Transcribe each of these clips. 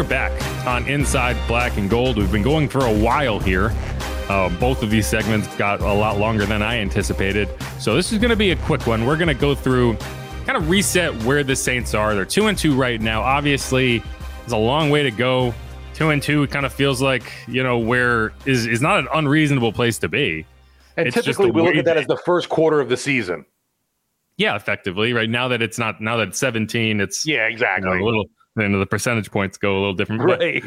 We're back on Inside Black and Gold. We've been going for a while here. Uh, both of these segments got a lot longer than I anticipated. So this is going to be a quick one. We're going to go through, kind of reset where the Saints are. They're two and two right now. Obviously, there's a long way to go. Two and two kind of feels like you know where is is not an unreasonable place to be. And It's typically, we look at that as the first quarter of the season. Yeah, effectively. Right now that it's not now that it's 17, it's Yeah, you exactly. know, a little. You know, the percentage points go a little different. Right.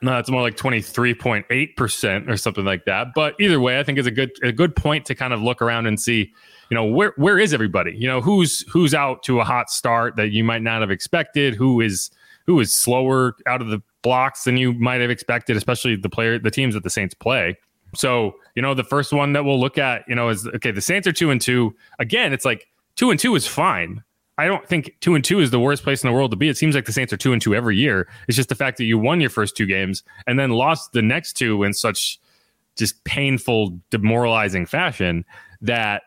No, it's more like twenty three point eight percent or something like that. But either way, I think it's a good a good point to kind of look around and see, you know, where where is everybody? You know, who's who's out to a hot start that you might not have expected? Who is who is slower out of the blocks than you might have expected, especially the player the teams that the Saints play. So, you know, the first one that we'll look at, you know, is okay, the Saints are two and two. Again, it's like two and two is fine. I don't think two and two is the worst place in the world to be. It seems like the Saints are two and two every year. It's just the fact that you won your first two games and then lost the next two in such just painful, demoralizing fashion that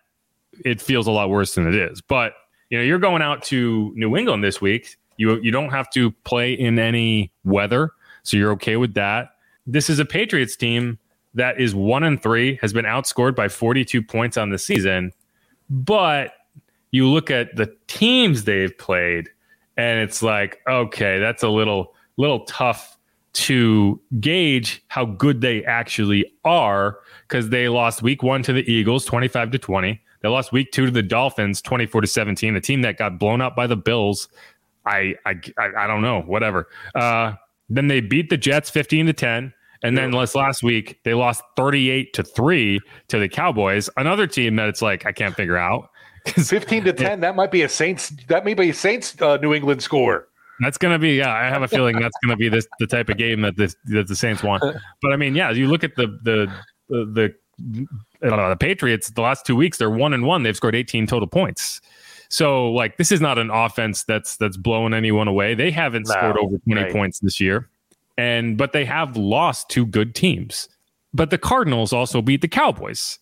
it feels a lot worse than it is. But you know, you're going out to New England this week. You you don't have to play in any weather, so you're okay with that. This is a Patriots team that is one and three, has been outscored by 42 points on the season, but you look at the teams they've played and it's like okay that's a little little tough to gauge how good they actually are because they lost week one to the eagles 25 to 20 they lost week two to the dolphins 24 to 17 the team that got blown up by the bills. I i i, I don't know whatever. Uh then they beat the jets 15 to 10 and then last last week they lost 38 to 3 to the cowboys another team that it's like i can't figure out 'Cause Fifteen to ten. That might be a Saints. That may be a Saints uh, New England score. That's gonna be yeah. I have a feeling that's gonna be this the type of game that this that the Saints want. But I mean, yeah, you look at the the the the, I don't know, the Patriots. The last two weeks, they're one and one. They've scored 18 total points. So like, this is not an offense that's that's blowing anyone away. They haven't No, scored over 20 right. points this year, and but they have lost to good teams. But the Cardinals also beat the Cowboys,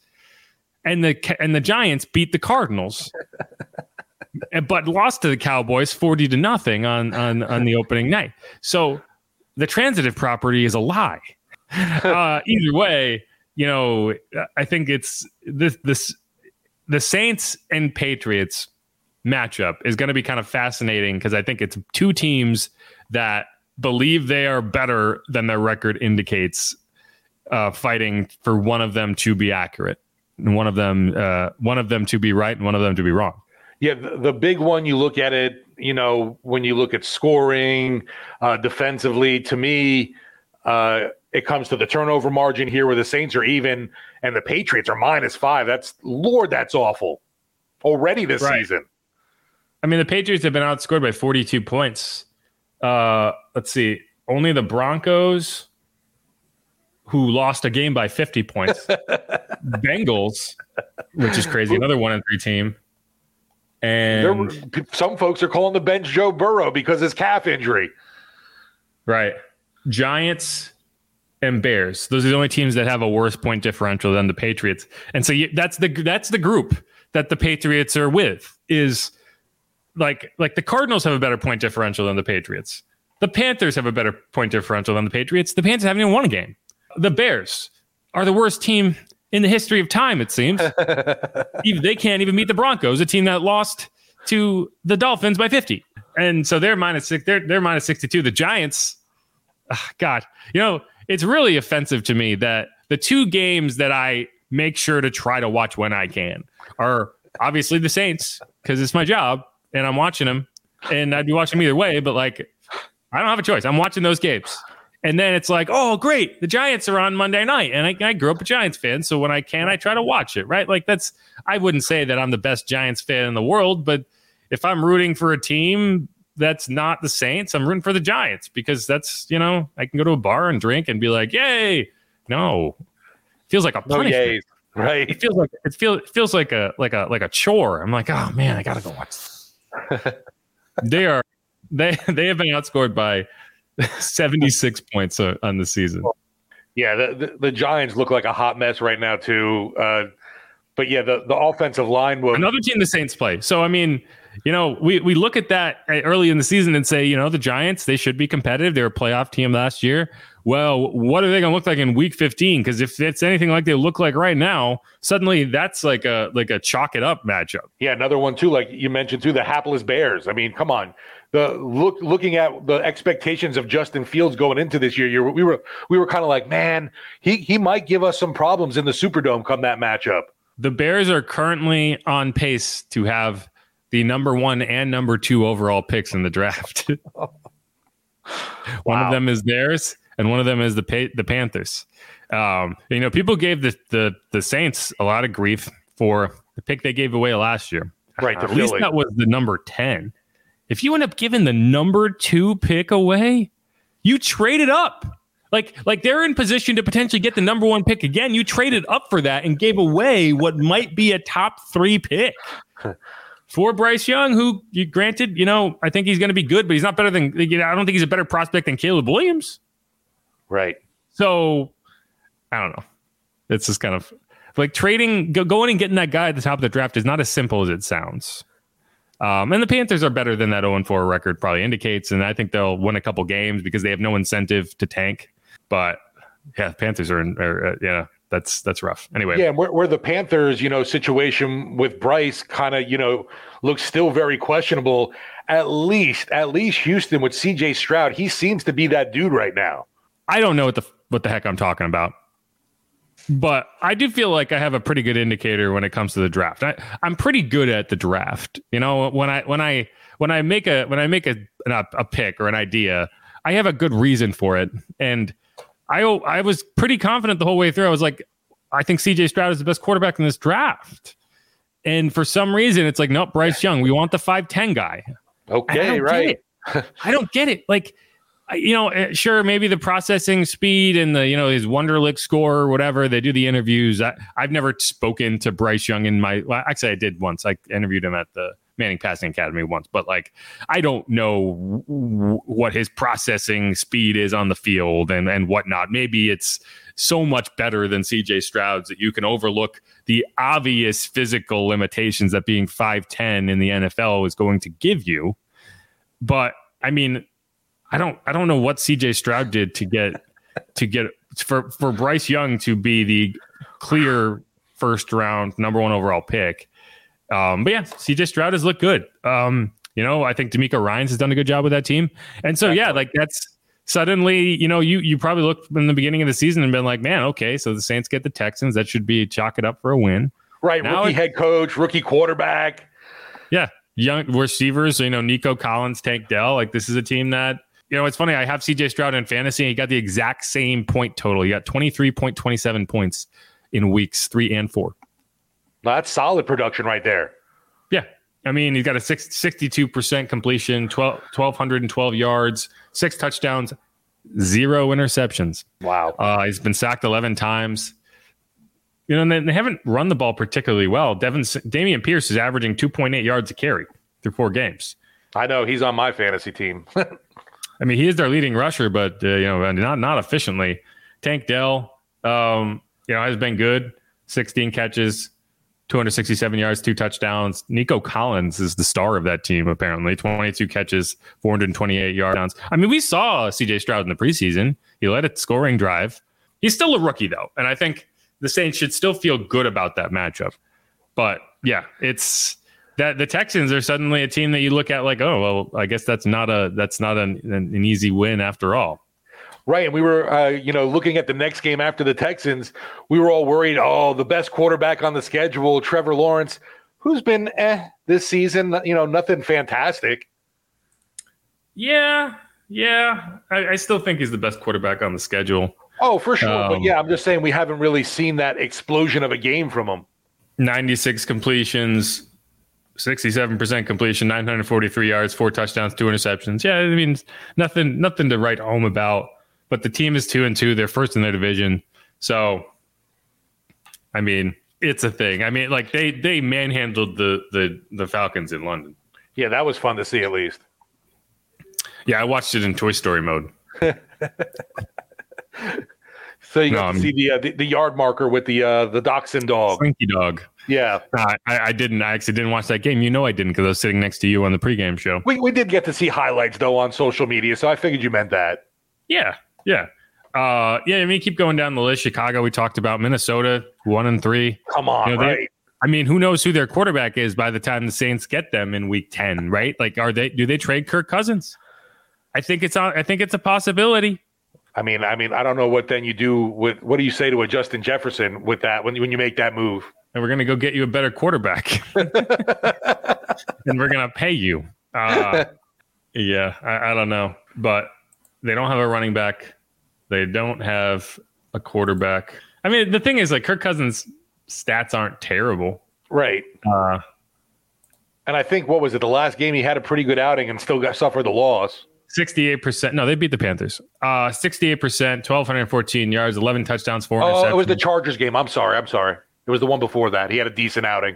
and the and the Giants beat the Cardinals. but lost to the Cowboys 40 to nothing on on on the opening night. So the transitive property is a lie. Uh, either way, you know, I think it's this this the Saints and Patriots matchup is going to be kind of fascinating because I think it's two teams that believe they are better than their record indicates, uh, fighting for one of them to be accurate and one of them uh, one of them to be right and one of them to be wrong. Yeah, the, the big one. You look at it. You know, when you look at scoring, uh, defensively, to me, uh, it comes to the turnover margin here, where the Saints are even and the Patriots are minus five. That's Lord, that's awful already this Right. season. I mean, the Patriots have been outscored by 42 points. Uh, let's see. Only the Broncos, who lost a game by 50 points, Bengals, which is crazy, another one and three team. There, And some folks are calling the bench Joe Burrow because his calf injury. right, Giants and Bears. Those are the only teams that have a worse point differential than the Patriots. And so you, that's the that's the group that the Patriots are with. Is like like the Cardinals have a better point differential than the Patriots. The Panthers have a better point differential than the Patriots. The Panthers haven't even won a game. The Bears are the worst team in the history of time, it seems. they can't even beat the Broncos, a team that lost to the Dolphins by 50. And so they're minus six, they're they're minus 62. The Giants, ah, God, you know, it's really offensive to me that the two games that I make sure to try to watch when I can are obviously the Saints because it's my job and I'm watching them and I'd be watching them either way, but like I don't have a choice. I'm watching those games. And then it's like, oh, great. The Giants are on Monday night. And I, I, grew up a Giants fan. So when I can, I try to watch it, right? Like, that's, I wouldn't say that I'm the best Giants fan in the world, but if I'm rooting for a team that's not the Saints, I'm rooting for the Giants because that's, you know, I can go to a bar and drink and be like, yay. No, feels like a punishment. No right. It feels like, it feels, it feels like a, like a, like a chore. I'm like, oh man, I got to go watch. they are, they, they have been outscored by 76 points on the season. Yeah, the, the, the Giants look like a hot mess right now too. Uh, but yeah, the, the offensive line was another team the Saints play. So I mean, you know, we we look at that early in the season and say, you know, the Giants they should be competitive. They were a playoff team last year. Well, what are they going to look like in Week 15? Because if it's anything like they look like right now, suddenly that's like a like a chalk it up matchup. Yeah, another one too, like you mentioned too, the hapless Bears. I mean, come on, the look looking at the expectations of Justin Fields going into this year, we were we were kind of like, man, he he might give us some problems in the Superdome come that matchup. The Bears are currently on pace to have the number one and number two overall picks in the draft. wow. One of them is theirs, and one of them is the pa- the Panthers. Um, you know, people gave the, the the Saints a lot of grief for the pick they gave away last year. Right, at least that was the number ten. If you end up giving the number two pick away, you trade it up. Like, like they're in position to potentially get the number one pick again. You traded up for that and gave away what might be a top three pick for Bryce Young, who you granted, you know, I think he's going to be good, but he's not better than. You know, I don't think he's a better prospect than Caleb Williams. Right. So, I don't know. It's just kind of like trading, go, going and getting that guy at the top of the draft is not as simple as it sounds. Um, and the Panthers are better than that 0 4 record probably indicates. And I think they'll win a couple games because they have no incentive to tank. But yeah, Panthers are, in, are uh, yeah, that's that's rough. Anyway, yeah, where, where the Panthers, you know, situation with Bryce kind of, you know, looks still very questionable. At least, at least Houston with C.J. Stroud, he seems to be that dude right now. I don't know what the what the heck I'm talking about but I do feel like I have a pretty good indicator when it comes to the draft. I, I'm pretty good at the draft. You know, when I when I when I make a when I make a a pick or an idea, I have a good reason for it, and I I was pretty confident the whole way through. I was like, I think C.J. Stroud is the best quarterback in this draft, and for some reason, it's like, nope, Bryce Young. We want the five ten guy. Okay, right. I don't get it. Like you know, eh, sure, maybe the processing speed and the, you know, his Wonderlic score or whatever, they do the interviews. I, have never spoken to Bryce Young in my, well, actually, I did once. I interviewed him at the Manning Passing Academy once, but like, I don't know w- what his processing speed is on the field and, and whatnot. Maybe it's so much better than CJ Stroud's that you can overlook the obvious physical limitations that being 5'10 in the NFL is going to give you. But I mean, I don't I don't know what CJ Stroud did to get to get for for Bryce Young to be the clear first round number one overall pick. Um, but yeah, CJ Stroud has looked good. Um, you know, I think DeMeco Ryans has done a good job with that team. And so yeah, like that's suddenly, you know, you you probably looked in the beginning of the season and been like, man, okay, so the Saints get the Texans. That should be chalk it up for a win. Right. Now rookie it, head coach, rookie quarterback. Yeah. Young receivers, you know, Nico Collins, Tank Dell. Like this is a team that you know, it's funny. I have CJ Stroud in fantasy. And he got the exact same point total. He got 23.27 points in weeks three and four. That's solid production right there. Yeah. I mean, he's got a six, 62% completion, 12, 1,212 yards, six touchdowns, zero interceptions. Wow. Uh, he's been sacked 11 times. You know, and they, they haven't run the ball particularly well. Devin, Dameon Pierce is averaging 2.8 yards a carry through four games. I know he's on my fantasy team. I mean, he is their leading rusher, but uh, you know, not not efficiently. Tank Dell, um, you know, has been good. 16 catches, 267 yards, two touchdowns. Nico Collins is the star of that team, apparently. 22 catches, 428 yards. I mean, we saw CJ Stroud in the preseason. He led a scoring drive. He's still a rookie, though. And I think the Saints should still feel good about that matchup. But yeah, it's that the Texans are suddenly a team that you look at like, oh well, I guess that's not a that's not an, an easy win after all. Right, and we were, uh, you know, looking at the next game after the Texans. We were all worried. Oh, the best quarterback on the schedule, Trevor Lawrence, who's been eh this season. You know, nothing fantastic. Yeah, yeah. I, I still think he's the best quarterback on the schedule. Oh, for sure. Um, but yeah, I'm just saying we haven't really seen that explosion of a game from him. 96 completions, 67% completion, 943 yards, four touchdowns, two interceptions. Yeah, I mean, nothing, nothing to write home about. But the team is two and two. They're first in their division. So, I mean, it's a thing. I mean, like they they manhandled the the the Falcons in London. Yeah, that was fun to see at least. Yeah, I watched it in Toy Story mode. So you No, got see the, uh, the the yard marker with the uh, the dachshund dog. Slinky dog. Yeah, Uh, I, I didn't. I actually didn't watch that game. You know, I didn't because I was sitting next to you on the pregame show. we we did get to see highlights though on social media, so I figured you meant that. Yeah, yeah, uh, yeah. I mean, keep going down the list. Chicago, we talked about Minnesota, one and three. Come on, You know, they- right? I mean, who knows who their quarterback is by the time the Saints get them in Week Ten, right? Like, are they? Do they trade Kirk Cousins? I think it's on. I think it's a possibility. I mean, I mean, I don't know what then you do with what do you say to a Justin Jefferson with that when when you make that move? And we're going to go get you a better quarterback and we're going to pay you uh, yeah I, I don't know but they don't have a running back they don't have a quarterback i mean the thing is like kirk cousins stats aren't terrible Right. uh, And I think what was it? The last game he had a pretty good outing and still got suffered the loss. 68% no they beat the panthers uh, 68% 1214 yards 11 touchdowns 4 Oh, it was the. Chargers game. I'm sorry. I'm sorry. It was the one before that. He had a decent outing.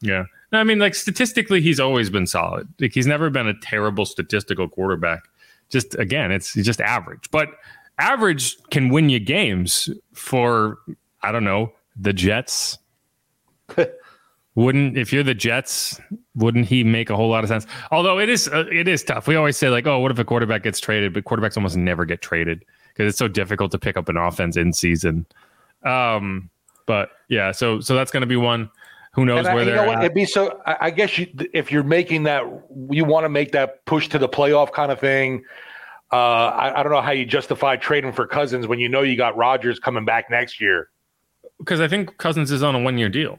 yeah. No, i mean like statistically he's always been solid. Like he's never been a terrible statistical quarterback. Just again it's he's just average. But average can win you games for i don't know the jets. Wouldn't if you're the jets wouldn't he make a whole lot of sense? Although it is uh, it is tough. We always say like oh what if a quarterback gets traded? But quarterbacks almost never get traded because it's so difficult to pick up an offense in season. Um but yeah so so that's going to be one who knows And where you they're know what? at It'd be so. I, I guess you, if you're making that, you want to make that push to the playoff kind of thing. Uh, I, I don't know how you justify trading for Cousins when you know you got Rodgers coming back next year. because I think Cousins is on a one year deal.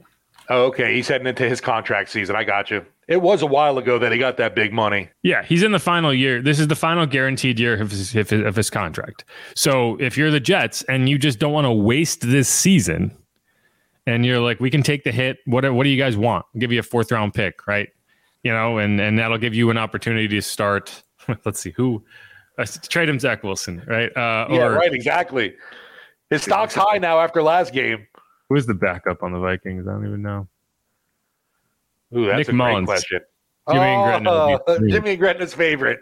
Oh, okay, he's heading into his contract season. I got you. It was a while ago that he got that big money. Yeah, he's in the final year. This is the final guaranteed year of his, of his contract. So if you're the Jets and you just don't want to waste this season, and you're like, we can take the hit. What what do you guys want? I'll give you a fourth round pick, right? You know, and and that'll give you an opportunity to start. Let's see who uh, trade him Zach Wilson, right? Uh, Yeah, or right. Exactly. His stock's high now after last game. who's the backup on the Vikings? I don't even know. Ooh, that's Nick a great Mullens. question. Jimmy and Gretna would be Oh, three. Jimmy and Gretna's favorite.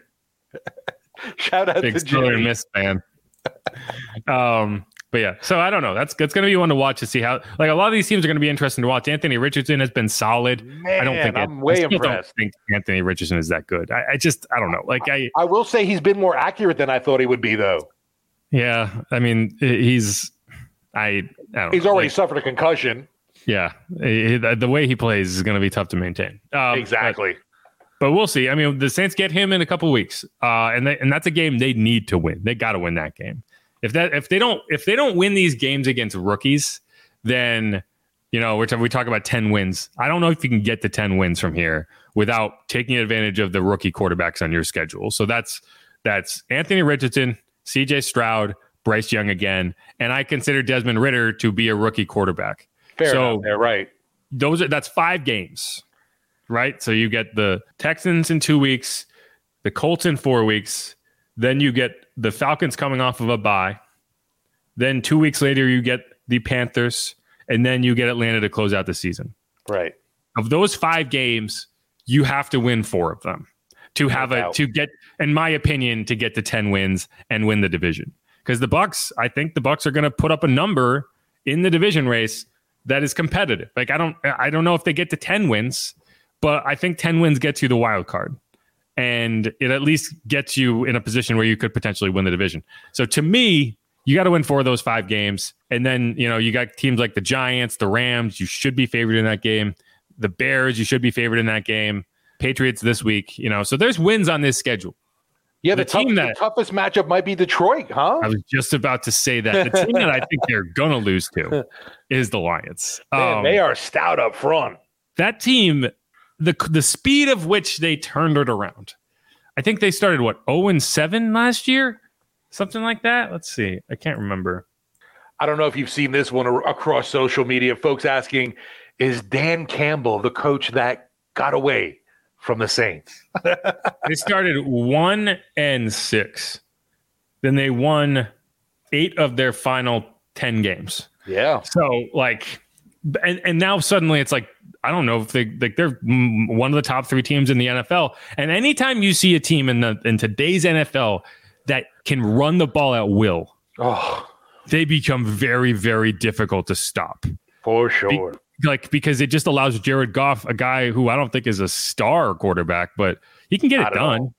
Shout out big to Southern Jimmy. Miss fan. um, but yeah, so I don't know. That's that's going to be one to watch to see how. Like a lot of these teams are going to be interesting to watch. Anthony Richardson has been solid. Man, I don't think I'm it- way I impressed. Don't think Anthony Richardson is that good. I, I just I don't know. Like I I will say he's been more accurate than I thought he would be, though. yeah. I mean he's I I don't. He's know. already Like, suffered a concussion. yeah. he- the the way he plays is going to be tough to maintain. Um, exactly. But, but we'll see. I mean, the Saints get him in a couple weeks, uh, and they, and that's a game they need to win. They got to win that game. If that if they don't if they don't win these games against rookies, then you know we're t- we talk about ten wins. I don't know if you can get to ten wins from here without taking advantage of the rookie quarterbacks on your schedule. So that's that's Anthony Richardson, C.J. Stroud, Bryce Young again, and I consider Desmond Ridder to be a rookie quarterback. Fair so- enough. Right. those are that's five games, right? So you get the Texans in two weeks, the Colts in four weeks, then you get the Falcons coming off of a bye. Then two weeks later, you get the Panthers, and then you get Atlanta to close out the season. Right. Of those five games, you have to win four of them to have a to get, in my opinion, to get to ten wins and win the division. Because the Bucs, I think the Bucs are going to put up a number in the division race that is competitive. Like I don't, I don't know if they get to ten wins, but I think ten wins gets you the wild card, and it at least gets you in a position where you could potentially win the division. So to me, you got to win four of those five games, and then you know you got teams like the Giants, the Rams. You should be favored in that game. The Bears, you should be favored in that game. Patriots this week, you know. So there's wins on this schedule. Yeah, the, the team tough, that the toughest matchup might be Detroit, huh? I was just about to say that the team that I think they're gonna lose to is the Lions. Man, um, they are stout up front. That team, the the speed of which they turned it around. I think they started what 0 and 7 last year, something like that. Let's see. I can't remember. I don't know if you've seen this one across social media. Folks asking, is Dan Campbell the coach that got away from the Saints? they started one and six. Then they won eight of their final 10 games. Yeah. So, like, and, and now suddenly it's like, I don't know if they like they're one of the top three teams in the NFL. And anytime you see a team in the in today's NFL that can run the ball at will, oh. they become very, very difficult to stop. For sure. Be- like because it just allows Jared Goff, a guy who I don't think is a star quarterback, but he can get it done.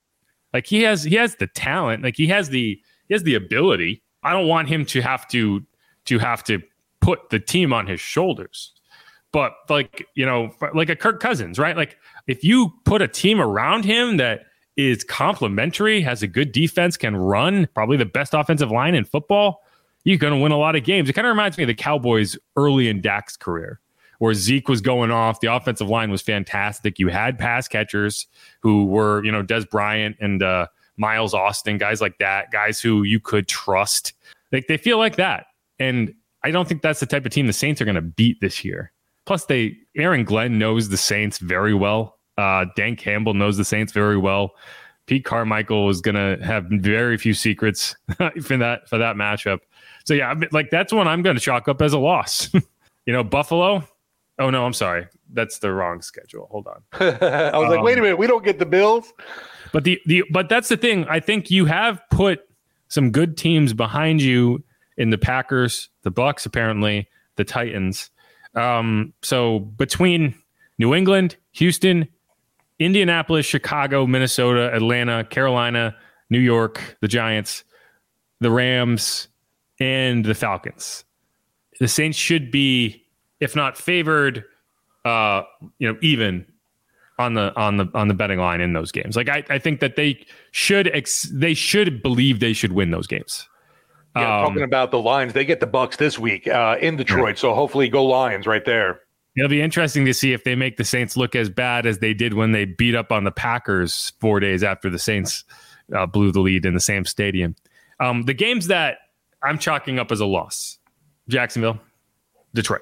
Like he has he has the talent, like he has the he has the ability. I don't want him to have to to have to put the team on his shoulders. But like, you know, like a Kirk Cousins, right? Like if you put a team around him that is complementary, has a good defense, can run, probably the best offensive line in football, you're going to win a lot of games. It kind of reminds me of the Cowboys early in Dak's career where Zeke was going off. The offensive line was fantastic. You had pass catchers who were, you know, Dez Bryant and uh, Miles Austin, guys like that, guys who you could trust. Like they feel like that. And I don't think that's the type of team the Saints are going to beat this year. Plus, they Aaron Glenn knows the Saints very well. Uh, Dan Campbell knows the Saints very well. Pete Carmichael is going to have very few secrets for that for that matchup. So yeah, like that's one I'm going to chalk up as a loss. you know, Buffalo. Oh no, I'm sorry. That's the wrong schedule. Hold on. I was um, like, wait a minute, we don't get the Bills. But the the but that's the thing. I think you have put some good teams behind you in the Packers, the Bucs, apparently the Titans. Um, so between New England, Houston, Indianapolis, Chicago, Minnesota, Atlanta, Carolina, New York, the Giants, the Rams, and the Falcons, the Saints should be if not favored, uh, you know, even on the on the on the betting line in those games. Like I, I think that they should ex- they should believe they should win those games. Yeah, um, talking about the Lions, they get the Bucs this week uh, in Detroit, so hopefully go Lions right there. It'll be interesting to see if they make the Saints look as bad as they did when they beat up on the Packers four days after the Saints uh, blew the lead in the same stadium. Um, the games that I'm chalking up as a loss: Jacksonville, Detroit.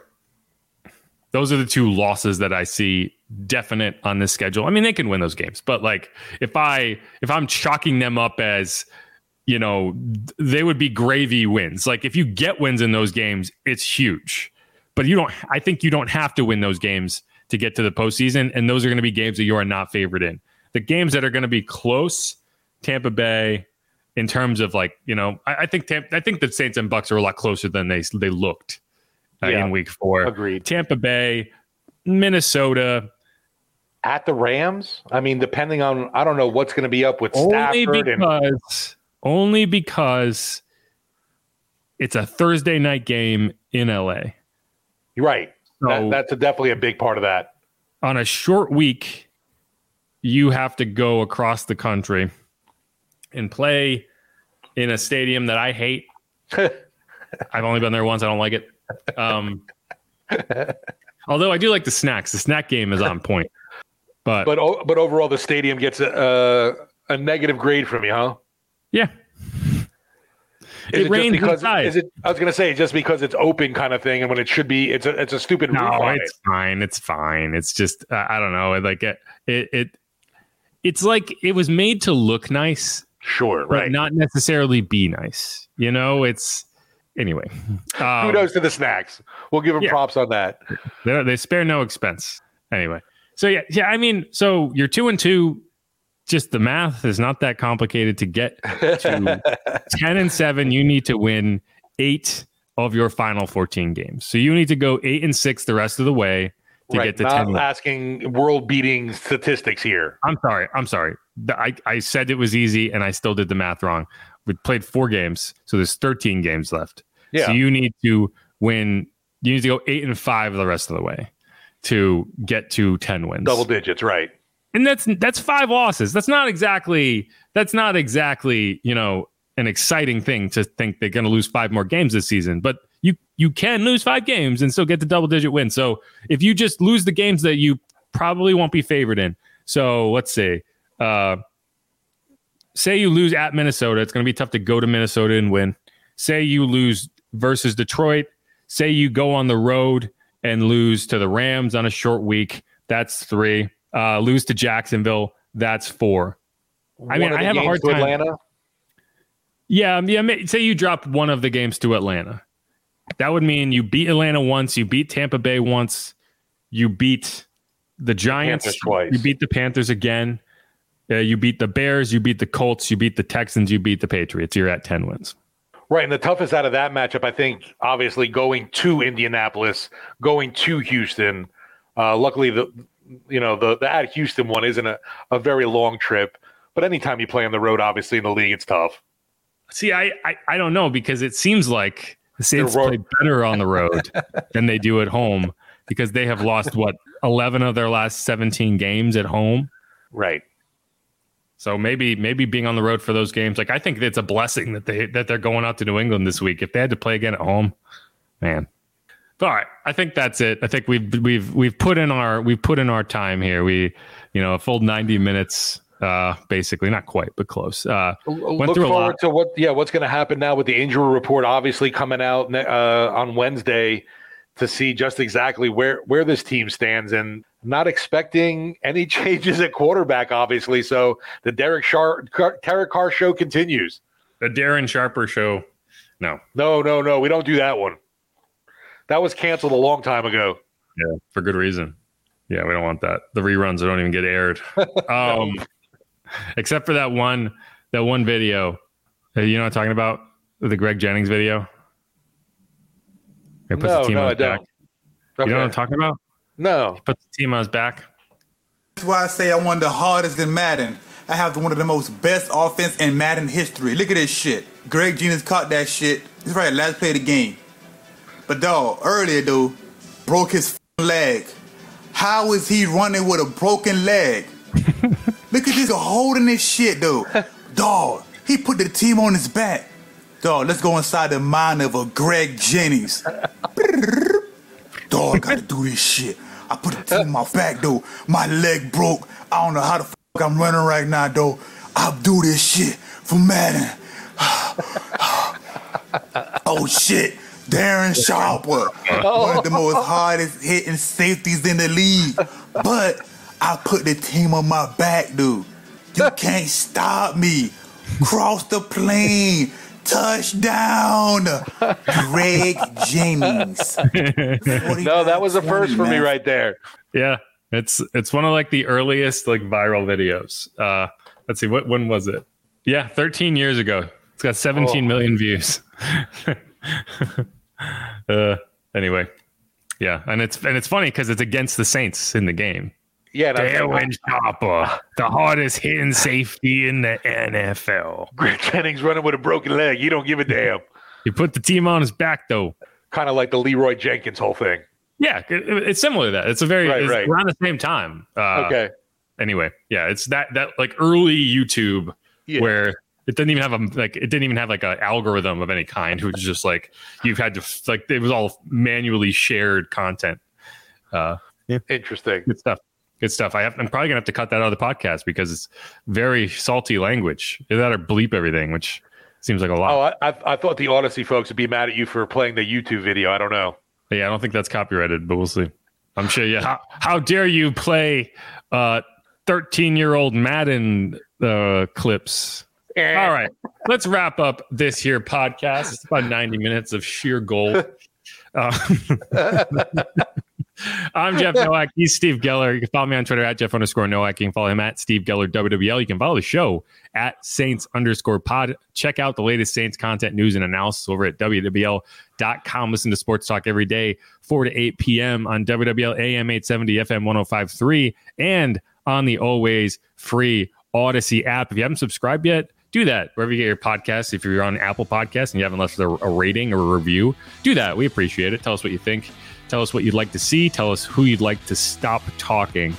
Those are the two losses that I see definite on this schedule. I mean, they can win those games, but like if I if I'm chalking them up as you know, they would be gravy wins. Like if you get wins in those games, it's huge. But you don't I think you don't have to win those games to get to the postseason. And those are going to be games that you are not favored in. The games that are going to be close, Tampa Bay, in terms of like, you know, I, I think Tampa, I think the Saints and Bucs are a lot closer than they they looked uh, yeah, in week four. Agreed. Tampa Bay, Minnesota. At the Rams? I mean, depending on, I don't know what's going to be up with only Stafford. Because, and- only because it's a Thursday night game in LA. You're right. So that, that's a, definitely a big part of that. On a short week, you have to go across the country and play in a stadium that I hate. I've only been there once. I don't like it. Um, although I do like the snacks. The snack game is on point. But but but overall, the stadium gets a a, a negative grade from you, huh? Yeah. Is it, it rains because inside. is it? I was going to say just because it's open kind of thing, and when it should be, it's a it's a stupid. No, it's it. fine. It's fine. It's just uh, I don't know. Like it, it it it's like it was made to look nice, sure, right? Not necessarily be nice. You know, it's anyway. Um, Kudos to the snacks. We'll give them yeah. props on that. They, they spare no expense. Anyway, so yeah, yeah. I mean, so you're two and two. Just the math is not that complicated to get to ten and seven. You need to win eight of your final 14 games. So you need to go eight and six the rest of the way to right, get to not 10. asking world beating statistics here. I'm sorry. I'm sorry. I, I said it was easy and I still did the math wrong. We played four games, so there's 13 games left. Yeah. So you need to win. You need to go eight and five the rest of the way to get to 10 wins. Double digits, right? And that's that's five losses. That's not exactly that's not exactly you know an exciting thing to think they're going to lose five more games this season. But you you can lose five games and still get the double digit win. So if you just lose the games that you probably won't be favored in. So let's see. Uh, say you lose at Minnesota, it's going to be tough to go to Minnesota and win. Say you lose versus Detroit. Say you go on the road and lose to the Rams on a short week. That's three. Uh, lose to Jacksonville. That's four. I mean, I have a hard time. Atlanta? Yeah, um, yeah. Say you drop one of the games to Atlanta. That would mean you beat Atlanta once, you beat Tampa Bay once, you beat the Giants the twice. You beat the Panthers again. Uh, you beat the Bears. You beat the Colts. You beat the Texans. You beat the Patriots. You're at ten wins. Right, and the toughest out of that matchup, I think, obviously going to Indianapolis, going to Houston. Uh, luckily, the you know the the at Houston one isn't a, a very long trip, but anytime you play on the road, obviously in the league, it's tough. See, I I, I don't know because it seems like the Saints play better on the road than they do at home because they have lost what 11 of their last 17 games at home. Right. So maybe maybe being on the road for those games, like I think it's a blessing that they that they're going out to New England this week. If they had to play again at home, man. All right, I think that's it. I think we've we've we've put in our we've put in our time here. We you know a full 90 minutes uh basically not quite but close. Uh look forward to what yeah what's going to happen now with the injury report obviously coming out uh on wednesday to see just exactly where where this team stands and not expecting any changes at quarterback obviously. So the derek sharp derek carr show continues. The darren sharper show no. No no no we don't do that one that was canceled a long time ago yeah for good reason yeah we don't want that the reruns don't even get aired um except for that one that one video you know what i'm talking about the greg jennings video he puts no, the team no, on his back. Okay. You know what I'm talking about? No. He puts the team on his back. That's why I say I'm one of the hardest in Madden. I have one of the most best offense in Madden history. Look at this shit. Greg Jennings caught that shit. It's right, last play of the game. But dog, earlier dude broke his leg. How is he running with a broken leg? Look at this holding this shit though. dog, he put the team on his back. Dog, let's go inside the mind of a Greg Jennings. Dog, I gotta do this shit. I put the team on my back though. My leg broke. I don't know how the fuck I'm running right now though. I'll do this shit for Madden. oh shit. Darren Sharper, one of the most hardest hitting safeties in the league. But I put the team on my back, dude. You can't stop me. Cross the plane. Touchdown, Greg Jennings. no, that was a first for me right there. Yeah, it's it's one of like the earliest like viral videos. Uh, let's see, what when was it? Yeah, 13 years ago. It's got 17 oh. million views. uh, anyway, yeah, and it's and it's funny because it's against the Saints in the game. Yeah, Darren Sharper, the hardest hitting safety in the NFL. Greg Jennings running with a broken leg. You don't give a damn. he put the team on his back, though. Kind of like the Leeroy Jenkins whole thing. Yeah, it, it's similar to that. It's a very right, it's right. around the same time. Uh, okay. Anyway, yeah, it's that that like early YouTube yeah. where it didn't even have a like it didn't even have like an algorithm of any kind. It was just like you've had to like it was all manually shared content. Uh, yeah, interesting. Good stuff. Good stuff. I have, I'm probably gonna have to cut that out of the podcast because it's very salty language. Either that or bleep everything, which seems like a lot. Oh, I, I thought the Audacy folks would be mad at you for playing the YouTube video. I don't know. Yeah, I don't think that's copyrighted, but we'll see. I'm sure. Yeah. How, how dare you play uh 13 year old Madden uh, clips? All right, let's wrap up this here podcast. It's about 90 minutes of sheer gold. Uh, I'm Jeff Nowak. He's Steve Geller. You can follow me on Twitter at Jeff underscore Nowak. You can follow him at Steve Geller WWL. You can follow the show at Saints underscore pod. Check out the latest Saints content, news, and analysis over at WWL.com. Listen to Sports Talk every day, 4 to 8 p.m. on WWL AM 870 FM 1053 and on the always free Audacy app. If you haven't subscribed yet, do that wherever you get your podcast. If you're on Apple Podcasts and you haven't left a, a rating or a review, do that. We appreciate it. Tell us what you think. Tell us what you'd like to see. Tell us who you'd like to stop talking.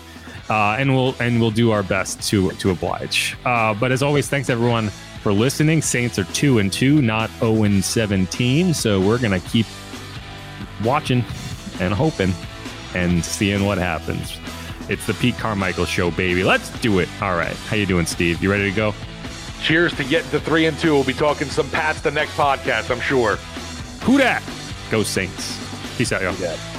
uh, and we'll and we'll do our best to to oblige. Uh, but as always, thanks everyone for listening. Saints are two and two, not zero and seventeen. So we're gonna keep watching and hoping and seeing what happens. It's the Pete Carmichael show, baby. Let's do it. All right. How you doing, Steve? You ready to go? Cheers to getting to three and two. We'll be talking some Pats the next podcast, I'm sure. Who dat? Go Saints. Peace out, y'all. Yeah.